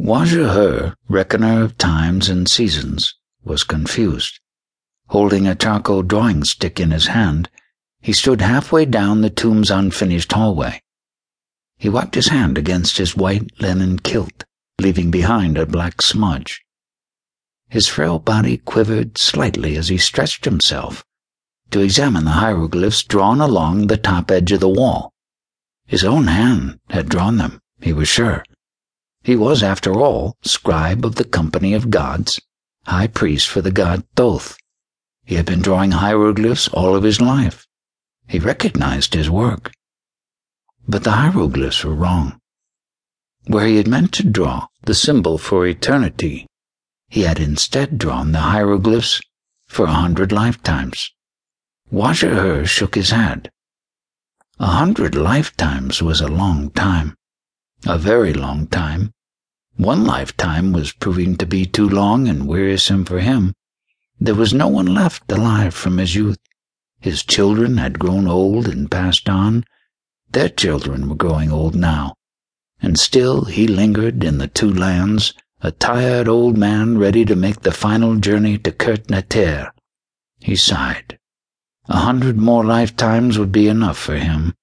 Wajah reckoner of times and seasons, was confused. Holding a charcoal drawing stick in his hand, he stood halfway down the tomb's unfinished hallway. He wiped his hand against his white linen kilt, leaving behind a black smudge. His frail body quivered slightly as he stretched himself to examine the hieroglyphs drawn along the top edge of the wall. His own hand had drawn them, he was sure. He was, after all, scribe of the company of gods, high priest for the god Thoth. He had been drawing hieroglyphs all of his life. He recognized his work. But the hieroglyphs were wrong. Where he had meant to draw the symbol for eternity, he had instead drawn the hieroglyphs for a hundred lifetimes. Wajah shook his head. A hundred lifetimes was a long time, a very long time. One lifetime was proving to be too long and wearisome for him. There was no one left alive from his youth. His children had grown old and passed on. Their children were growing old now, and still he lingered in the two lands, a tired old man ready to make the final journey to Khert Neter. He sighed. A hundred more lifetimes would be enough for him,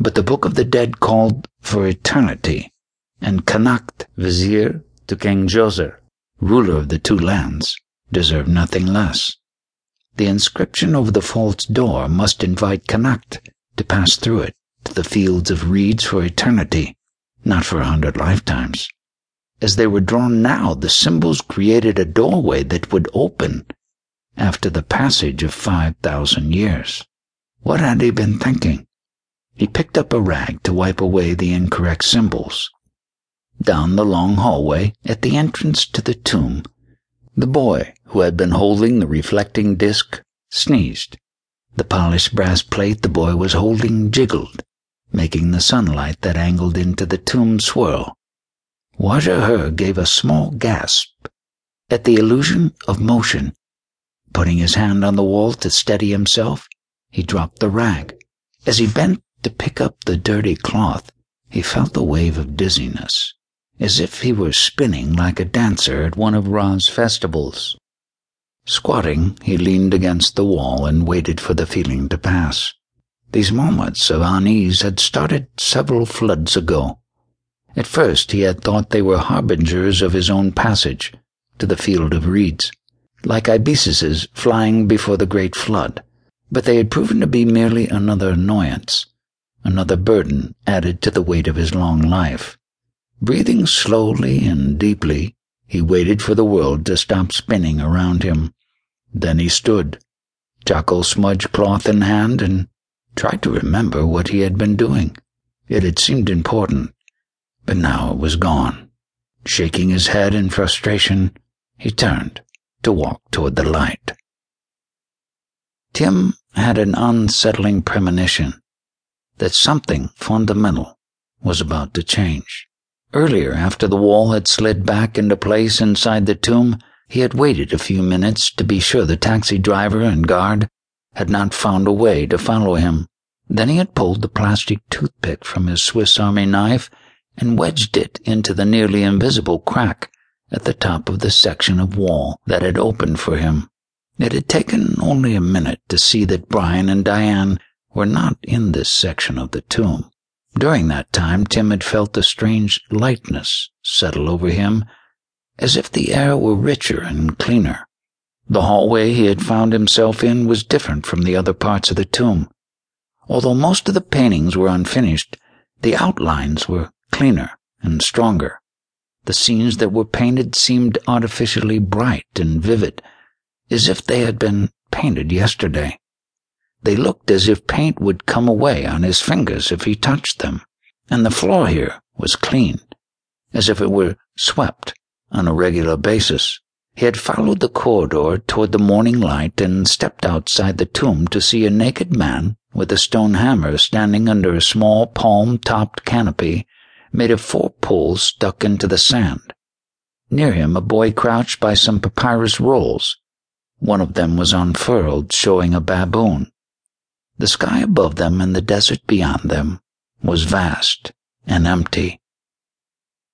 but the Book of the Dead called for eternity, and Connacht, vizier to King Djoser, ruler of the two lands, deserved nothing less. The inscription over the false door must invite Connacht to pass through it to the fields of reeds for eternity, not for a hundred lifetimes. As they were drawn now, the symbols created a doorway that would open after the passage of five thousand years. What had he been thinking? He picked up a rag to wipe away the incorrect symbols. Down the long hallway, at the entrance to the tomb, the boy, who had been holding the reflecting disc, sneezed. The polished brass plate the boy was holding jiggled making the sunlight that angled into the tomb swirl. Wajah gave a small gasp at the illusion of motion. Putting his hand on the wall to steady himself, he dropped the rag. As he bent to pick up the dirty cloth, he felt a wave of dizziness, as if he were spinning like a dancer at one of Ra's festivals. Squatting, he leaned against the wall and waited for the feeling to pass. These moments of unease had started several floods ago. At first he had thought they were harbingers of his own passage to the field of reeds, like ibises flying before the great flood, but they had proven to be merely another annoyance, another burden added to the weight of his long life. Breathing slowly and deeply, he waited for the world to stop spinning around him. Then he stood, charcoal smudge cloth in hand, and tried to remember what he had been doing. It had seemed important, but now it was gone. Shaking his head in frustration, he turned to walk toward the light. Tim had an unsettling premonition that something fundamental was about to change. Earlier, after the wall had slid back into place inside the tomb, he had waited a few minutes to be sure the taxi driver and guard had not found a way to follow him. Then he had pulled the plastic toothpick from his Swiss Army knife and wedged it into the nearly invisible crack at the top of the section of wall that had opened for him. It had taken only a minute to see that Brian and Diane were not in this section of the tomb. During that time, Tim had felt a strange lightness settle over him, as if the air were richer and cleaner. The hallway he had found himself in was different from the other parts of the tomb. Although most of the paintings were unfinished, the outlines were cleaner and stronger. The scenes that were painted seemed artificially bright and vivid, as if they had been painted yesterday. They looked as if paint would come away on his fingers if he touched them, and the floor here was clean, as if it were swept on a regular basis. He had followed the corridor toward the morning light and stepped outside the tomb to see a naked man with a stone hammer standing under a small palm-topped canopy made of four poles stuck into the sand. Near him a boy crouched by some papyrus rolls. One of them was unfurled, showing a baboon. The sky above them and the desert beyond them was vast and empty.